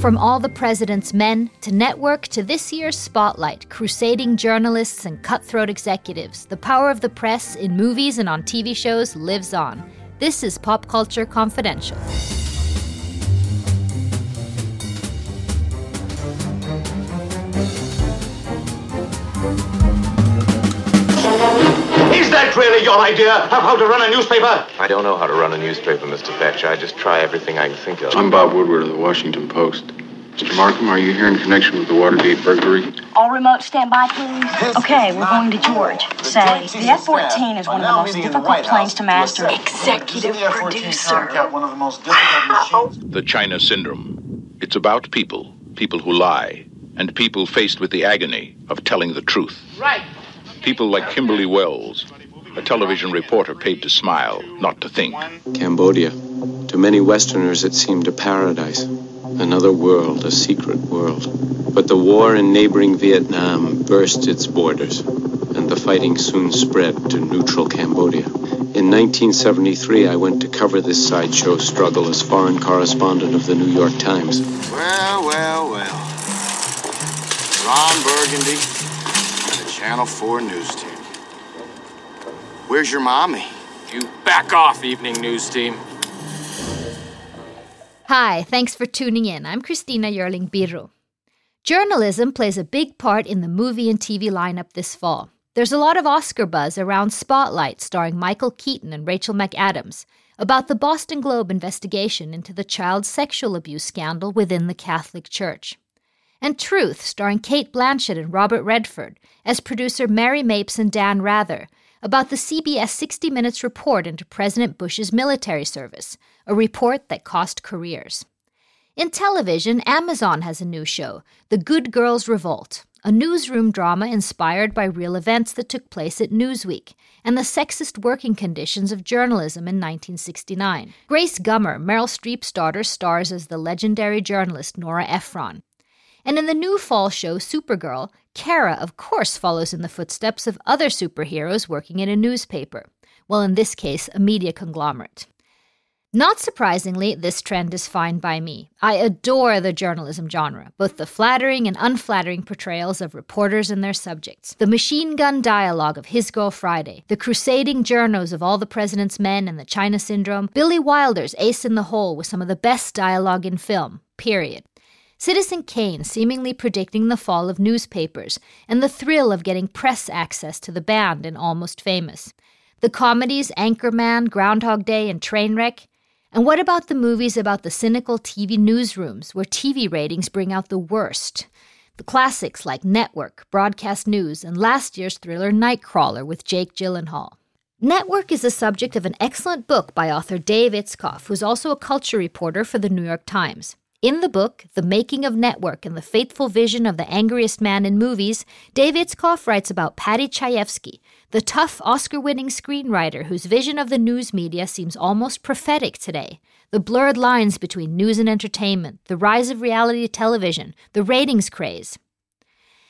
From All the President's Men to Network to this year's Spotlight, crusading journalists and cutthroat executives, the power of the press in movies and on TV shows lives on. This is Pop Culture Confidential. Is that really your idea of how to run a newspaper? I don't know how to run a newspaper, Mr. Thatcher. I just try everything I can think of. I'm Bob Woodward of the Washington Post. Mr. Markham, are you here in connection with the Watergate burglary? All remote stand by, please. Okay, we're going to George. Say, the F 14 is one of the most difficult planes to master. Executive producer. The China Syndrome. It's about people, people who lie, and people faced with the agony of telling the truth. Right. People like Kimberly Wells, a television reporter paid to smile, not to think. Cambodia. To many Westerners, it seemed a paradise. Another world, a secret world. But the war in neighboring Vietnam burst its borders, and the fighting soon spread to neutral Cambodia. In 1973, I went to cover this sideshow struggle as foreign correspondent of the New York Times. Well, well, well. Ron Burgundy, the Channel 4 news team. Where's your mommy? You back off, evening news team. Hi, thanks for tuning in. I'm Christina Yerling Biro. Journalism plays a big part in the movie and TV lineup this fall. There's a lot of Oscar buzz around Spotlight, starring Michael Keaton and Rachel McAdams, about the Boston Globe investigation into the child sexual abuse scandal within the Catholic Church. And Truth, starring Cate Blanchett and Robert Redford, as producer Mary Mapes and Dan Rather, about the CBS 60 Minutes report into President Bush's military service, a report that cost careers. In television, Amazon has a new show, The Good Girls Revolt, a newsroom drama inspired by real events that took place at Newsweek and the sexist working conditions of journalism in 1969. Grace Gummer, Meryl Streep's daughter, stars as the legendary journalist Nora Ephron. And in the new fall show Supergirl, Kara, of course, follows in the footsteps of other superheroes working in a newspaper, well, in this case, a media conglomerate. Not surprisingly, this trend is fine by me. I adore the journalism genre, both the flattering and unflattering portrayals of reporters and their subjects, the machine gun dialogue of His Girl Friday, the crusading journos of All the President's Men and the China Syndrome, Billy Wilder's Ace in the Hole with some of the best dialogue in film, period. Citizen Kane seemingly predicting the fall of newspapers, and the thrill of getting press access to the band in Almost Famous. The comedies Anchorman, Groundhog Day, and Trainwreck. And what about the movies about the cynical TV newsrooms where TV ratings bring out the worst? The classics like Network, Broadcast News, and last year's thriller Nightcrawler with Jake Gyllenhaal. Network is the subject of an excellent book by author Dave Itzkoff, who's also a culture reporter for the New York Times. In the book, The Making of Network and the Fateful Vision of the Angriest Man in Movies, Dave Itzkoff writes about Paddy Chayefsky, the tough Oscar winning screenwriter whose vision of the news media seems almost prophetic today. The blurred lines between news and entertainment, the rise of reality television, the ratings craze.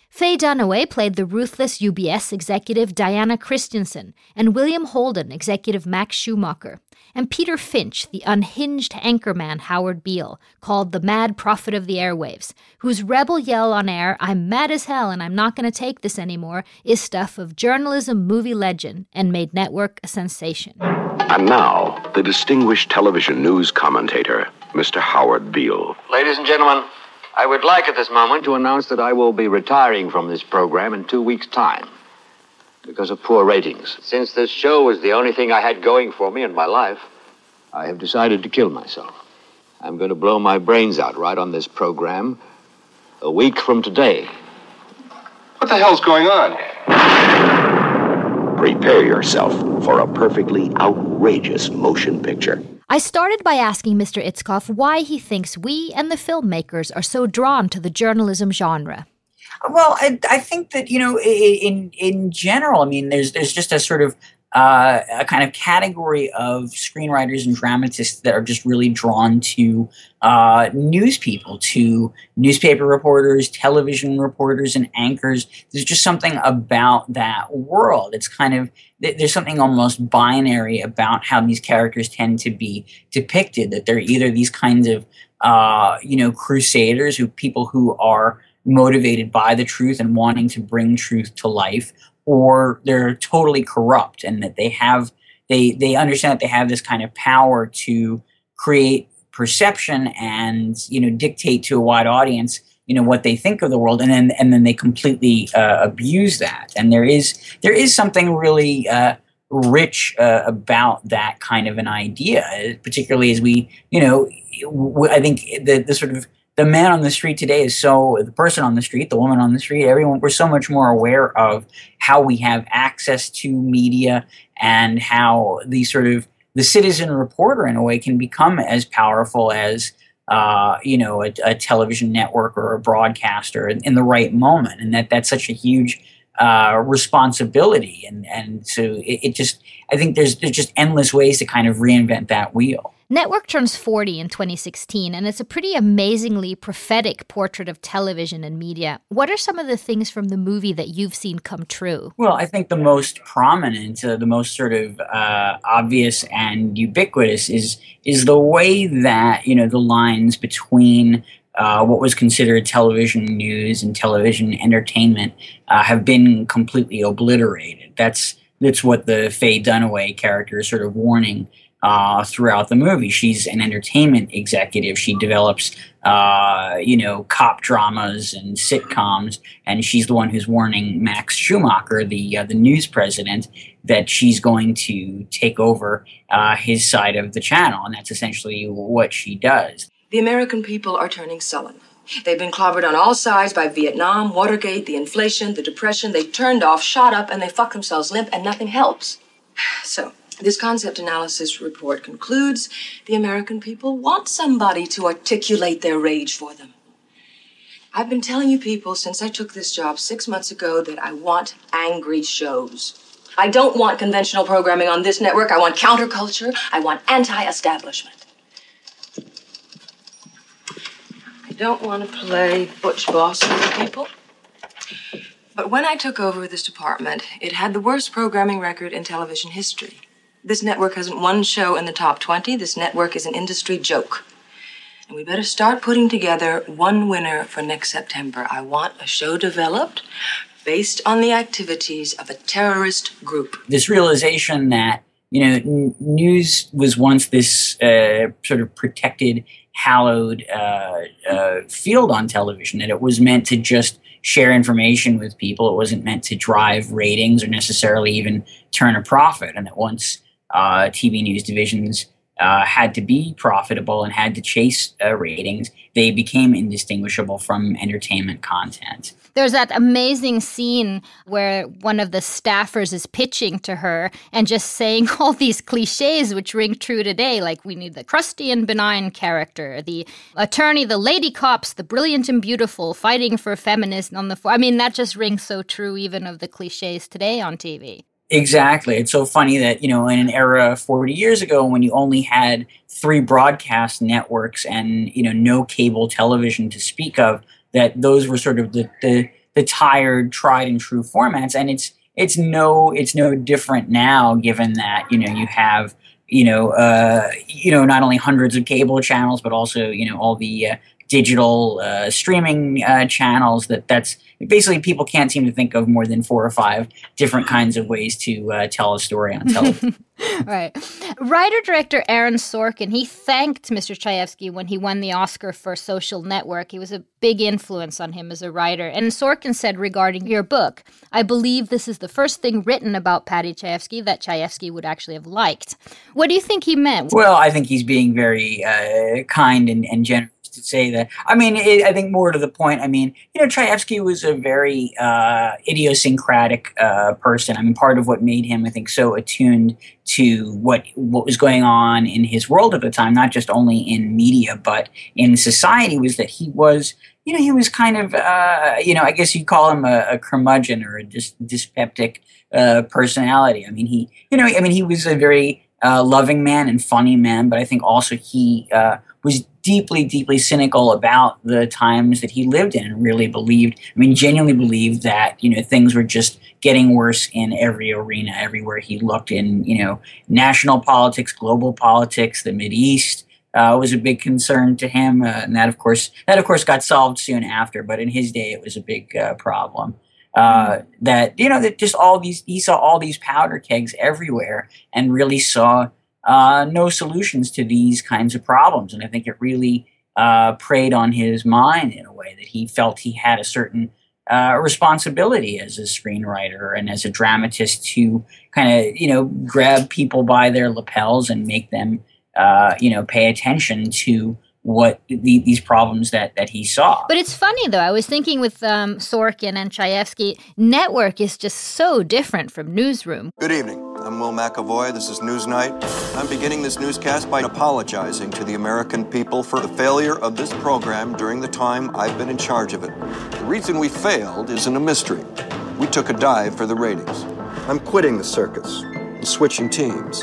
Faye Dunaway played the ruthless UBS executive Diana Christensen, and William Holden, executive Max Schumacher, and Peter Finch, the unhinged anchorman Howard Beale, called the mad prophet of the airwaves, whose rebel yell on air, I'm mad as hell and I'm not going to take this anymore, is stuff of journalism movie legend and made network a sensation. And now, the distinguished television news commentator, Mr. Howard Beale. Ladies and gentlemen, I would like at this moment to announce that I will be retiring from this program in two weeks' time because of poor ratings. Since this show was the only thing I had going for me in my life, I have decided to kill myself. I'm going to blow my brains out right on this program a week from today. What the hell's going on? Prepare yourself for a perfectly outrageous motion picture. I started by asking Mr. Itzkoff why he thinks we and the filmmakers are so drawn to the journalism genre. Well, I, I think that you know, in in general, I mean, there's there's just a sort of uh, a kind of category of screenwriters and dramatists that are just really drawn to uh, news people, to newspaper reporters, television reporters, and anchors. There's just something about that world. It's kind of there's something almost binary about how these characters tend to be depicted. That they're either these kinds of uh, you know, crusaders, who people who are motivated by the truth and wanting to bring truth to life, or they're totally corrupt and that they have they they understand that they have this kind of power to create perception and you know dictate to a wide audience you know what they think of the world and then and then they completely uh, abuse that. And there is there is something really uh, rich uh, about that kind of an idea particularly as we you know i think the, the sort of the man on the street today is so the person on the street the woman on the street everyone we're so much more aware of how we have access to media and how the sort of the citizen reporter in a way can become as powerful as uh, you know a, a, television network or a broadcaster in, in, the right moment and that that's such a huge uh, responsibility and and so it, it, just I think there's there's just endless ways to kind of reinvent that wheel. Network turns 40 in 2016, and it's a pretty amazingly prophetic portrait of television and media. What are some of the things from the movie that you've seen come true? Well, I think the most prominent, uh, the most sort of uh, obvious and ubiquitous is is the way that you know the lines between uh, what was considered television news and television entertainment uh, have been completely obliterated. That's that's what the Faye Dunaway character is sort of warning uh, throughout the movie. She's an entertainment executive. She develops, uh, you know, cop dramas and sitcoms, and she's the one who's warning Max Schumacher, the uh, the news president, that she's going to take over uh, his side of the channel, and that's essentially what she does. The American people are turning sullen. They've been clobbered on all sides by Vietnam, Watergate, the inflation, the depression. They turned off, shot up, and they fuck themselves limp, and nothing helps. So, this concept analysis report concludes the American people want somebody to articulate their rage for them. I've been telling you people since I took this job six months ago that I want angry shows. I don't want conventional programming on this network. I want counterculture. I want anti establishment. I don't want to play butch boss with people. But when I took over this department, it had the worst programming record in television history. This network hasn't one show in the top 20. This network is an industry joke. And we better start putting together one winner for next September. I want a show developed based on the activities of a terrorist group. This realization that, you know, n- news was once this uh, sort of protected, hallowed uh, uh, field on television, that it was meant to just share information with people. It wasn't meant to drive ratings or necessarily even turn a profit. And that once uh, TV news divisions uh, had to be profitable and had to chase uh, ratings, they became indistinguishable from entertainment content. There's that amazing scene where one of the staffers is pitching to her and just saying all these cliches which ring true today, like we need the crusty and benign character, the attorney, the lady cops, the brilliant and beautiful, fighting for feminism on the floor. I mean, that just rings so true even of the cliches today on TV. Exactly. It's so funny that, you know, in an era 40 years ago when you only had three broadcast networks and, you know, no cable television to speak of, that those were sort of the, the, the tired, tried and true formats. And it's, it's no, it's no different now, given that, you know, you have, you know, uh, you know, not only hundreds of cable channels, but also, you know, all the uh, digital uh, streaming uh, channels. That that's basically people can't seem to think of more than four or five different kinds of ways to uh, tell a story on television. right. Writer director Aaron Sorkin, he thanked Mr. Chayefsky when he won the Oscar for Social Network. He was a big influence on him as a writer. And Sorkin said regarding your book, I believe this is the first thing written about Paddy Chayefsky that Chayefsky would actually have liked. What do you think he meant? Well, I think he's being very uh, kind and, and generous to say that. I mean, it, I think more to the point. I mean, you know, Chayefsky was a very uh, idiosyncratic uh, person. I mean, part of what made him, I think, so attuned to what what was going on in his world at the time, not just only in media but in society, was that he was. You know, he was kind of, uh, you know, I guess you'd call him a, a curmudgeon or a dys- dyspeptic uh, personality. I mean, he, you know, I mean, he was a very uh, loving man and funny man, but I think also he uh, was deeply, deeply cynical about the times that he lived in and really believed, I mean, genuinely believed that, you know, things were just getting worse in every arena, everywhere he looked in, you know, national politics, global politics, the East, uh, was a big concern to him, uh, and that of course that of course got solved soon after. But in his day, it was a big uh, problem. Uh, that you know that just all these he saw all these powder kegs everywhere and really saw uh, no solutions to these kinds of problems, and I think it really uh, preyed on his mind in a way that he felt he had a certain uh, responsibility as a screenwriter and as a dramatist to kind of you know grab people by their lapels and make them uh, you know pay attention to what the, these problems that that he saw. But it's funny though. I was thinking with um, Sorkin and Chayefsky, network is just so different from newsroom. Good evening. I'm Will McAvoy. This is Newsnight. I'm beginning this newscast by apologizing to the American people for the failure of this program during the time I've been in charge of it. The reason we failed isn't a mystery. We took a dive for the ratings. I'm quitting the circus and switching teams.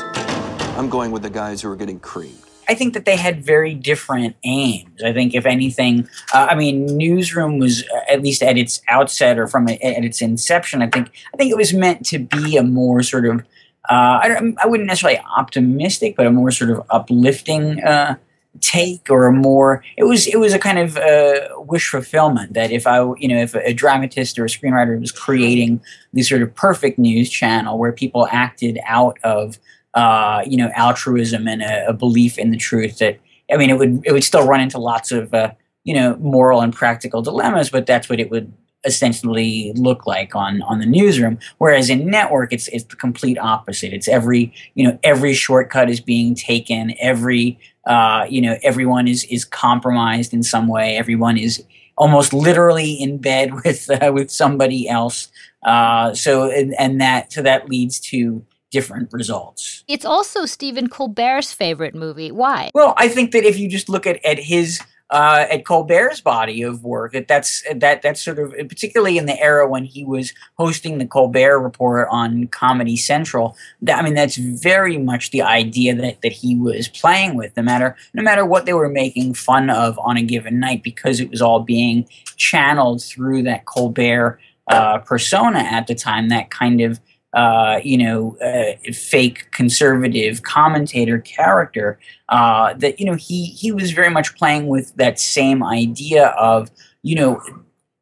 I'm going with the guys who are getting creamed. I think that they had very different aims. I think, if anything, uh, I mean, Newsroom was uh, at least at its outset or from a, at its inception. I think I think it was meant to be a more sort of uh, I, I, wouldn't necessarily optimistic, but a more sort of uplifting uh, take or a more it was it was a kind of uh, wish fulfillment that if I you know if a, dramatist or a screenwriter was creating this sort of perfect news channel where people acted out of uh, you know, altruism and a, a, belief in the truth that, I mean, it would, it would still run into lots of, uh, you know, moral and practical dilemmas, but that's what it would essentially look like on on the newsroom whereas in network it's it's the complete opposite it's every you know every shortcut is being taken every uh, you know everyone is is compromised in some way everyone is almost literally in bed with uh, with somebody else uh, so and, and that so that leads to different results. It's also Stephen Colbert's favorite movie. Why? Well, I think that if you just look at, at his uh, at Colbert's body of work, that that's that that's sort of particularly in the era when he was hosting the Colbert Report on Comedy Central. That, I mean, that's very much the idea that that he was playing with, no matter no matter what they were making fun of on a given night, because it was all being channeled through that Colbert uh, persona at the time. That kind of uh, you know, uh, fake conservative commentator character. Uh, that you know he he was very much playing with that same idea of you know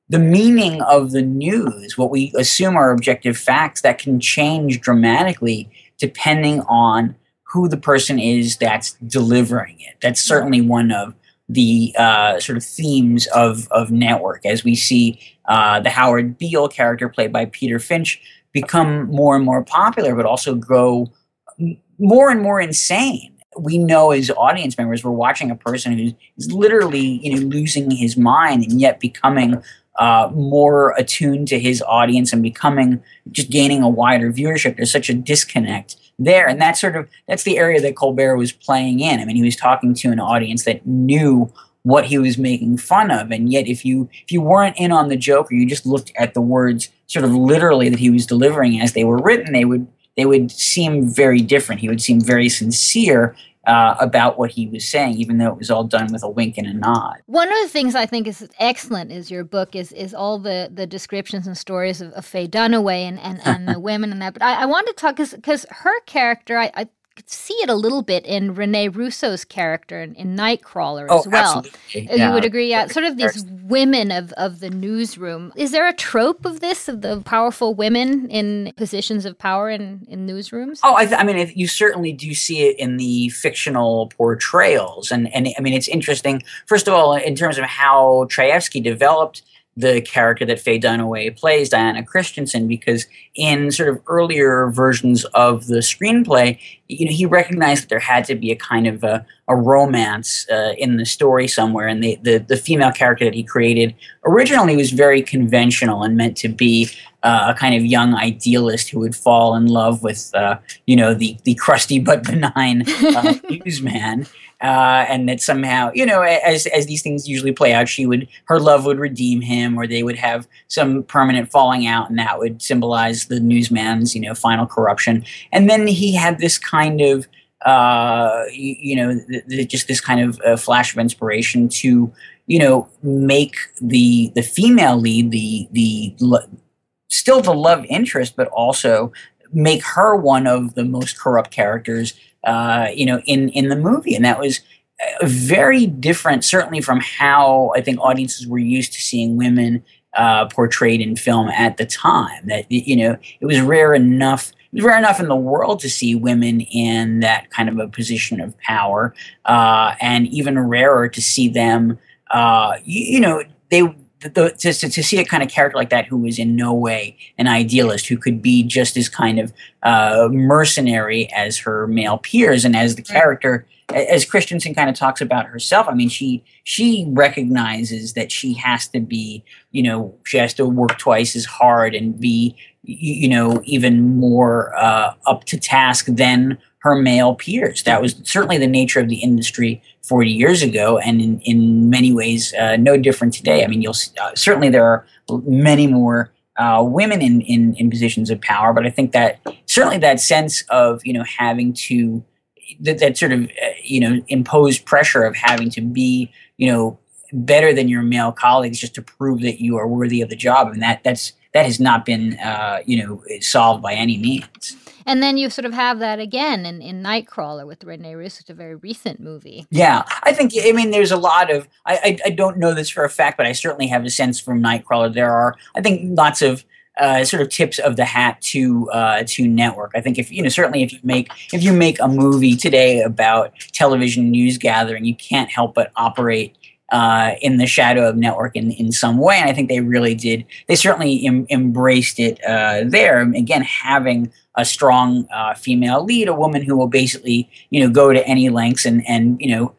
the meaning of the news, what we assume are objective facts that can change dramatically depending on who the person is that's delivering it. That's certainly one of the uh, sort of themes of of network as we see uh, the Howard Beale character played by Peter Finch become more and more popular, but also grow more and more insane. We know as audience members, we're watching a person who's literally, you know, losing his mind and yet becoming uh, more attuned to his audience and becoming just gaining a wider viewership. There's such a disconnect there, and that's sort of that's the area that Colbert was playing in. I mean, he was talking to an audience that knew what he was making fun of, and yet if you if you weren't in on the joke or you just looked at the words sort of literally that he was delivering as they were written, they would they would seem very different. He would seem very sincere uh, about what he was saying, even though it was all done with a wink and a nod. One of the things I think is excellent is your book is is all the the descriptions and stories of, of Faye Dunaway and, and, and the women and that. But I, I want to talk because her character, I, I see it a little bit in Rene Russo's character in, in Nightcrawler oh, as well. Absolutely. Uh, you yeah. would agree, yeah. Sort of these women of, of the newsroom. Is there a trope of this, of the powerful women in positions of power in, in newsrooms? Oh, I, th- I mean, you certainly do see it in the fictional portrayals. And, and I mean, it's interesting, first of all, in terms of how Chayefsky developed – the character that Faye Dunaway plays, Diana Christensen, because in sort of earlier versions of the screenplay, you know, he recognized that there had to be a kind of a, a romance uh, in the story somewhere, and the, the, the female character that he created originally was very conventional and meant to be uh, a kind of young idealist who would fall in love with, uh, you know, the the crusty but benign uh, newsman uh, and that somehow, you know, as as these things usually play out, she would her love would redeem him, or they would have some permanent falling out, and that would symbolize the newsman's, you know, final corruption. And then he had this kind of, uh, you, you know, th- th- just this kind of uh, flash of inspiration to, you know, make the the female lead the the still the love interest, but also make her one of the most corrupt characters uh, you know, in in the movie, and that was uh, very different, certainly from how I think audiences were used to seeing women uh, portrayed in film at the time. That you know, it was rare enough. Rare enough in the world to see women in that kind of a position of power, uh, and even rarer to see them. Uh, you, you know, they the, to, to see a kind of character like that who was in no way an idealist, who could be just as kind of uh, mercenary as her male peers, and as the character, as Christensen kind of talks about herself. I mean, she she recognizes that she has to be, you know, she has to work twice as hard and be, you know, even more uh, up to task than her male peers. That was certainly the nature of the industry 40 years ago, and in, in many ways, uh, no different today. I mean, you'll uh, certainly there are many more uh, women in, in in positions of power, but I think that certainly that sense of you know having to that, that sort of uh, you know imposed pressure of having to be you know better than your male colleagues just to prove that you are worthy of the job, and that that's that has not been uh, you know solved by any means. And then you sort of have that again in, in Nightcrawler with Rene Russo. A very recent movie. Yeah, I think. I mean, there's a lot of. I, I, I don't know this for a fact, but I certainly have a sense from Nightcrawler. There are, I think, lots of uh, sort of tips of the hat to uh, to network. I think if you know certainly if you make if you make a movie today about television news gathering, you can't help but operate uh, in the shadow of network in, in some way. And I think they really did. They certainly em- embraced it uh, there. Again, having a strong uh, female lead, a woman who will basically you know go to any lengths and and you know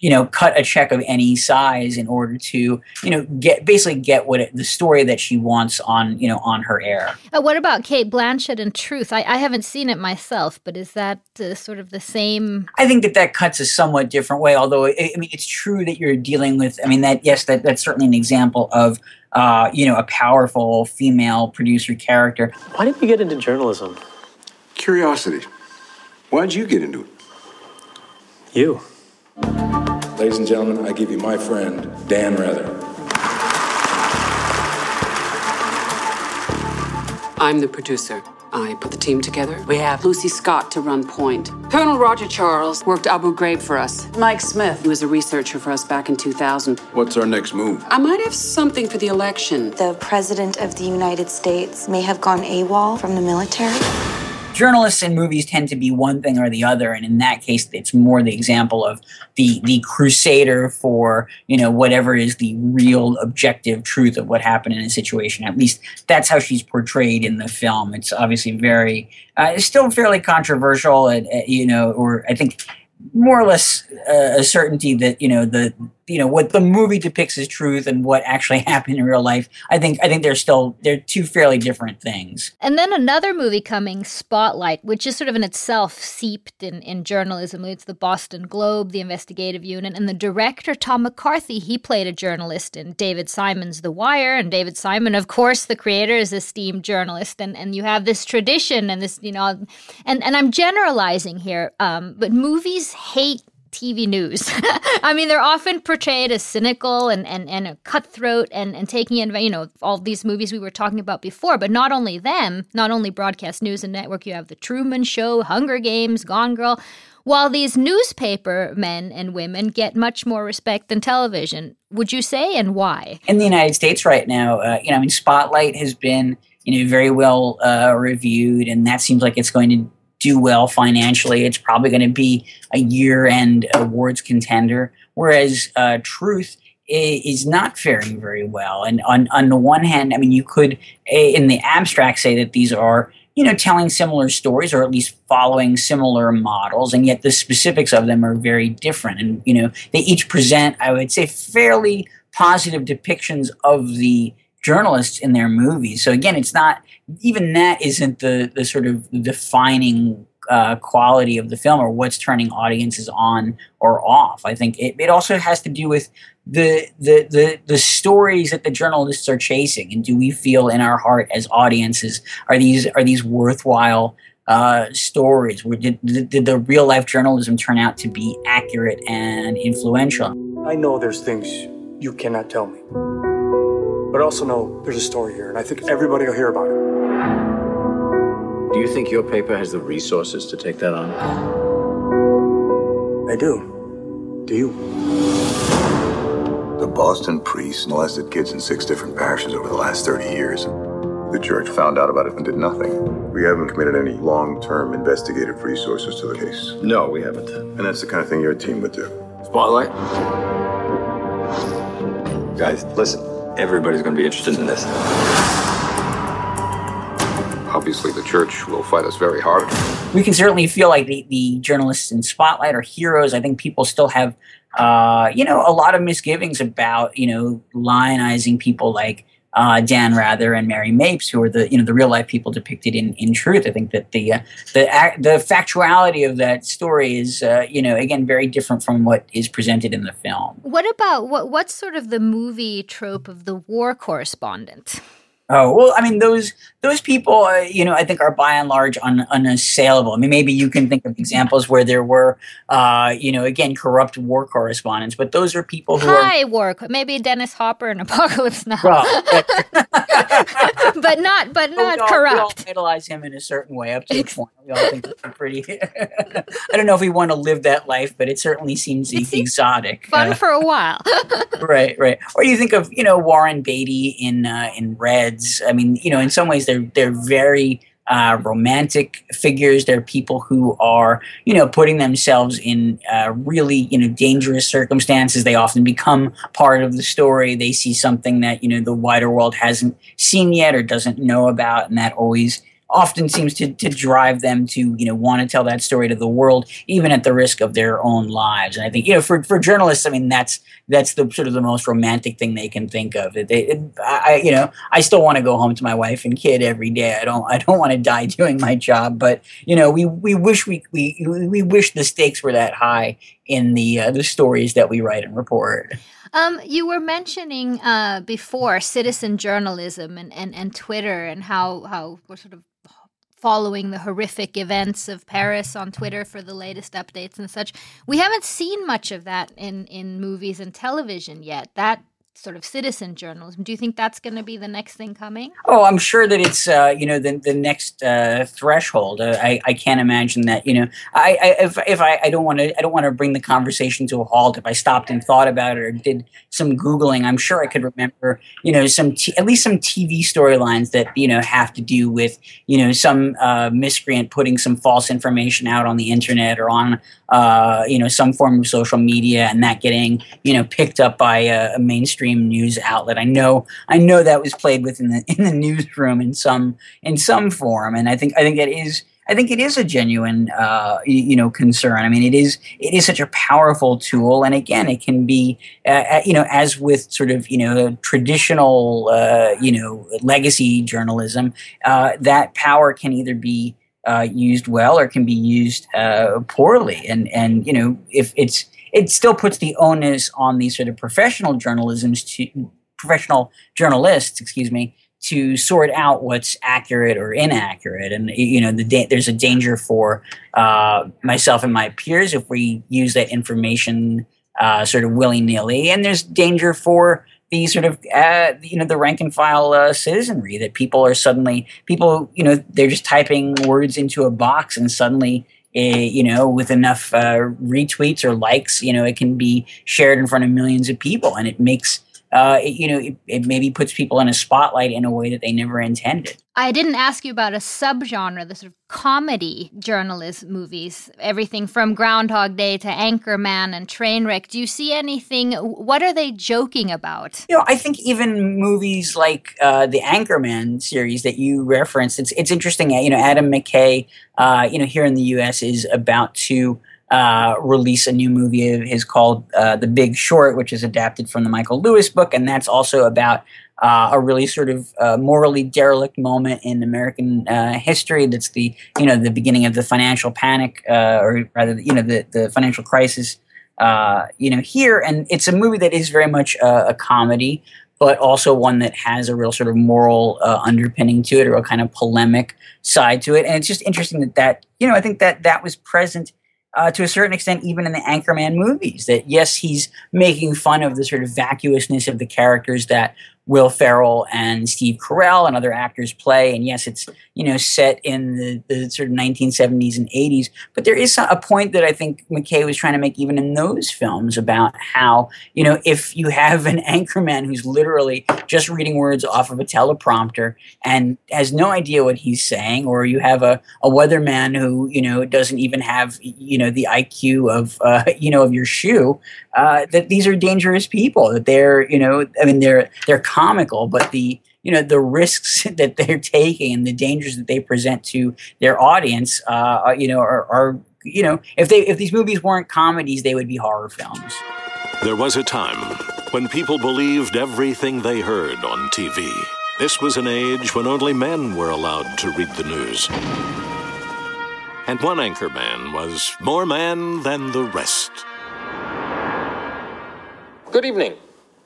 you know cut a check of any size in order to you know get basically get what it, the story that she wants on you know on her air. Uh, what about cate blanchett and truth? I, I haven't seen it myself but is that uh, sort of the same? I think that that cuts a somewhat different way although i mean it's true that you're dealing with i mean that yes that that's certainly an example of uh, you know a powerful female producer character. Why did you get into journalism? Curiosity. Why did you get into it? You Ladies and gentlemen, I give you my friend, Dan Rather. I'm the producer. I put the team together. We have Lucy Scott to run point. Colonel Roger Charles worked Abu Ghraib for us. Mike Smith was a researcher for us back in 2000. What's our next move? I might have something for the election. The President of the United States may have gone AWOL from the military journalists in movies tend to be one thing or the other, and in that case, it's more the example of the the crusader for you know whatever is the real objective truth of what happened in a situation. At least that's how she's portrayed in the film. It's obviously very, uh, it's still fairly controversial, and uh, you know, or I think more or less uh, a certainty that you know the you know what the movie depicts as truth and what actually happened in real life i think i think they're still they're two fairly different things. And then another movie coming spotlight which is sort of in itself seeped in, in journalism. It's the boston globe the investigative unit and the director tom mccarthy he played a journalist in david simon's the wire. And david simon of course the creator is esteemed journalist. And, and you have this tradition and this you know and, and i'm generalizing here um, but movies hate TV news. I mean, they're often portrayed as cynical and, and, and cutthroat and, and taking in, you know, all these movies we were talking about before. But not only them, not only broadcast news and network, you have The Truman Show, Hunger Games, Gone Girl. While these newspaper men and women get much more respect than television, would you say, and why? In the United States right now, uh, you know, I mean, Spotlight has been, you know, very well uh, reviewed, and that seems like it's going to do well financially. It's probably going to be a year end awards contender. Whereas uh, Truth is not faring very well. And on, on the one hand, I mean, you could, in the abstract, say that these are, you know, telling similar stories or at least following similar models, and yet the specifics of them are very different. And, you know, they each present, I would say, fairly positive depictions of the journalists in their movies. So again, it's not even that isn't the the sort of defining uh, quality of the film or what's turning audiences on or off. I think it, it also has to do with the, the the the stories that the journalists are chasing, and do we feel in our heart as audiences are these are these worthwhile uh, stories? Did, did, did the real life journalism turn out to be accurate and influential? I know there's things you cannot tell me. But also know there's a story here, and I think everybody will hear about it. Do you think your paper has the resources to take that on? I do. Do you. The Boston priests molested kids in six different parishes over the last 30 years. The church found out about it and did nothing. We haven't committed any long term investigative resources to the case. No, we haven't. And that's the kind of thing your team would do. Spotlight? Guys, listen. Everybody's going to be interested in this. Obviously, the church will fight us very hard. we can certainly feel like the, the journalists in Spotlight are heroes. I think people still have, uh, you know, a lot of misgivings about, you know, lionizing people like uh, Dan Rather and Mary Mapes, who are the, you know, the real life people depicted in, in truth. I think that the, uh, the, the factuality of that story is, uh, you know, again, very different from what is presented in the film. What about what? What's sort of the movie trope of the war correspondent? Oh well, I mean those those people, uh, you know, I think are by and large un, unassailable. I mean, maybe you can think of examples where there were, uh, you know, again corrupt war correspondents, but those are people who are High war, co- maybe Dennis Hopper and Apocalypse Now, well, but not but we not all, we all corrupt. idolize him in a certain way up to a point. We all think it's pretty. I don't know if we want to live that life, but it certainly seems, exotic. Fun Uh, for a while. right, right. Or you think of you know Warren Beatty in uh, in Reds. I mean, you know, in some ways they're they're very uh, romantic figures. They're people who are you know putting themselves in uh, really you know dangerous circumstances. They often become part of the story. They see something that you know the wider world hasn't seen yet or doesn't know about, and that always often seems to, to drive them to you know want to tell that story to the world even at the risk of their own lives. And i think you know for, for journalists i mean that's that's the sort of the most romantic thing they can think of. They, it, I, you know i still want to go home to my wife and kid every day. I don't i don't want to die doing my job. But you know we we wish we we, we wish the stakes were that high in the uh, the stories that we write and report Um, you were mentioning uh, before citizen journalism and, and, and Twitter and how, how we're sort of following the horrific events of Paris on Twitter for the latest updates and such. We haven't seen much of that in, in movies and television yet. That sort of citizen journalism. Do you think that's going to be the next thing coming? Oh, I'm sure that it's uh, you know the the next uh, threshold. Uh, I I can't imagine that you know I, I if if I, I don't want to I don't want to bring the conversation to a halt. If I stopped and thought about it or did some googling, I'm sure I could remember you know some t- at least some TV storylines that you know have to do with you know some uh, miscreant putting some false information out on the internet or on uh, you know some form of social media and that getting you know picked up by a, a mainstream news outlet. I know I know that was played within the in the newsroom in some in some form, and I think I think it is. I think it is a genuine, uh, you know, concern. I mean, it is it is such a powerful tool, and again, it can be, uh, uh, you know, as with sort of you know traditional, uh, you know, legacy journalism, uh, that power can either be uh, used well or can be used uh, poorly. And and you know if it's it still puts the onus on these sort of professional journalisms to professional journalists, excuse me, to sort out what's accurate or inaccurate. And you know the da- there's a danger for uh, myself and my peers if we use that information uh, sort of willy nilly, and there's danger for the sort of uh, you know the rank and file uh, citizenry that people are suddenly people you know they're just typing words into a box and suddenly uh, you know with enough uh, retweets or likes you know it can be shared in front of millions of people and it makes uh, it, you know it, it maybe puts people in a spotlight in a way that they never intended I didn't ask you about a subgenre, the sort of comedy journalist movies, everything from Groundhog Day to Anchorman and Trainwreck. Do you see anything? What are they joking about? you know, I think even movies like uh, the Anchorman series that you referenced, it's it's interesting. You know, Adam McKay, uh, you know, here in the U.S. is about to uh, release a new movie of his called uh, The Big Short, which is adapted from the Michael Lewis book, and that's also about uh, a really sort of uh, morally derelict moment in American uh, history. That's the you know the beginning of the financial panic, or rather, you know, the the financial crisis. You know, here, and it's a movie that is very much a, a comedy, but also one that has a real sort of moral underpinning to it, or a kind of polemic side to it. And it's just interesting that that you know, I think that that was present uh, to a certain extent, even in the Anchorman movies. That yes, he's making fun of the sort of vacuousness of the characters that Will Ferrell and Steve Carell and other actors play. And yes, it's you know set in the, the sort of 1970s and 80s, but there is a point that I think McKay was trying to make even in those films about how you know if you have an anchorman who's literally just reading words off of a teleprompter and has no idea what he's saying, or you have a, a weatherman who you know doesn't even have you know the IQ of uh, you know of your shoe, uh, that these are dangerous people. That they're you know I mean they're they're comical, but the you know the risks that they're taking and the dangers that they present to their audience, uh, you know, are, are you know if they if these movies weren't comedies, they would be horror films. There was a time when people believed everything they heard on TV. This was an age when only men were allowed to read the news. And one anchorman was more man than the rest. Good evening.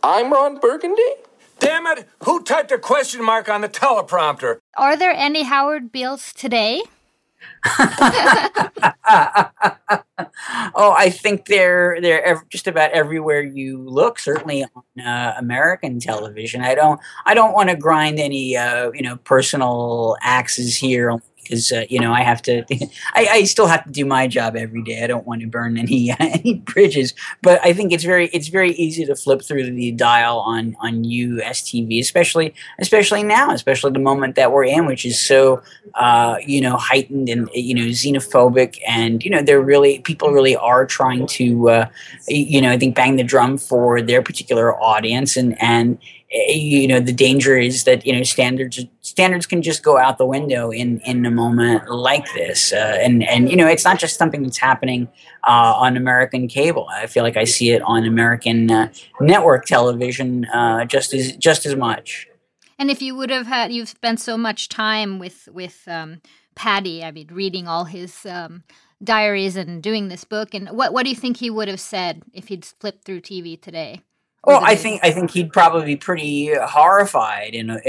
I'm Ron Burgundy. Damn it! Who typed a question mark on the teleprompter? Are there any Howard Beales today? oh, I think they're they're ev- just about everywhere you look. Certainly on uh, American television. I don't I don't want to grind any uh, you know personal axes here because uh, you know I have to. I, I, still have to do my job every day. I don't want to burn any any bridges, but I think it's very it's very easy to flip through the dial on on USTV, especially especially now, especially the moment that we're in, which is so uh, you know heightened and you know xenophobic, and you know they're really people really are trying to uh, you know I think bang the drum for their particular audience and and Eh, you know the danger is that you know standards standards can just go out the window in in a moment like this. Uh, and and you know it's not just something that's happening uh, on American cable. I feel like I see it on American uh, network television uh, just as just as much. And if you would have had you've spent so much time with with um, Paddy I mean reading all his um, diaries and doing this book and what what do you think he would have said if he'd flipped through TV today well, I think I think he'd probably be pretty horrified, and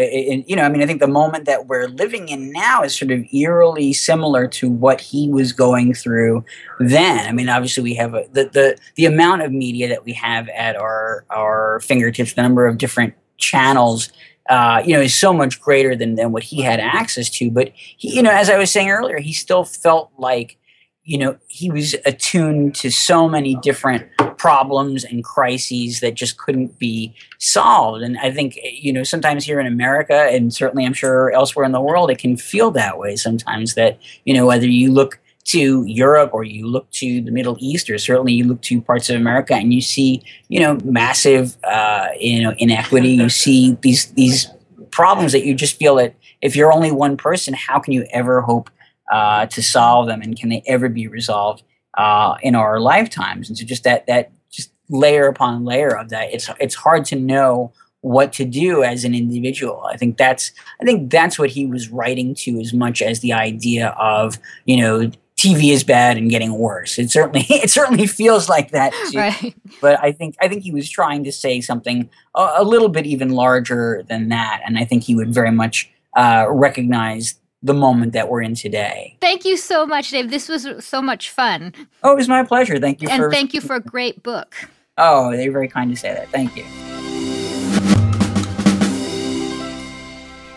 you know, I mean, I think the moment that we're living in now is sort of eerily similar to what he was going through then. I mean, obviously, we have a, the the the amount of media that we have at our our fingertips, the number of different channels uh, you know, is so much greater than, than what he had access to. But he, you know, as I was saying earlier, he still felt like you know, he was attuned to so many different problems and crises that just couldn't be solved. And I think, you know, sometimes here in America, and certainly I'm sure elsewhere in the world, it can feel that way sometimes that, you know, whether you look to Europe or you look to the Middle East or certainly you look to parts of America and you see, you know, massive, uh, you know, inequity. You see these, these problems that you just feel that if you're only one person, how can you ever hope uh, to solve them, and can they ever be resolved uh, in our lifetimes? And so, just that that just layer upon layer of that, it's it's hard to know what to do as an individual. I think that's I think that's what he was writing to as much as the idea of you know TV is bad and getting worse. It certainly it certainly feels like that too. Right. But I think I think he was trying to say something a, a, little bit even larger than that, and I think he would very much uh, recognize the moment that we're in today. Thank you so much, Dave. This was so much fun. Oh, it was my pleasure. Thank you. And for, thank you for a great book. Oh, they're very kind to say that. Thank you.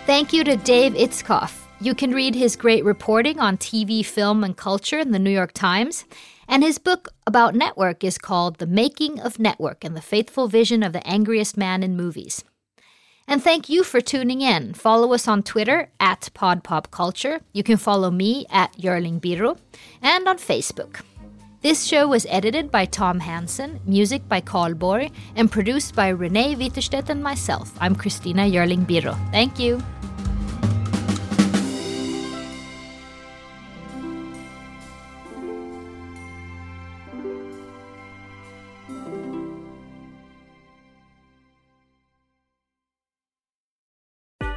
Thank you to Dave Itzkoff. You can read his great reporting on TV, film, and culture in the New York Times. And his book about network is called The Making of Network and the Fateful Vision of the Angriest Man in Movies. And thank you for tuning in. Follow us on Twitter at PodPopCulture. You can follow me at Yerling Biro and on Facebook. This show was edited by Tom Hansen, music by Carl Borg, and produced by Renee Witterstedt and myself. I'm Christina Yerling Biro. Thank you.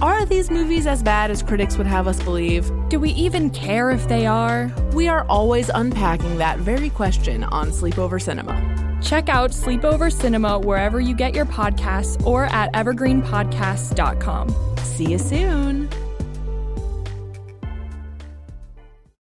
Are these movies as bad as critics would have us believe? Do we even care if they are? We are always unpacking that very question on Sleepover Cinema. Check out Sleepover Cinema wherever you get your podcasts or at evergreenpodcasts.com. See you soon.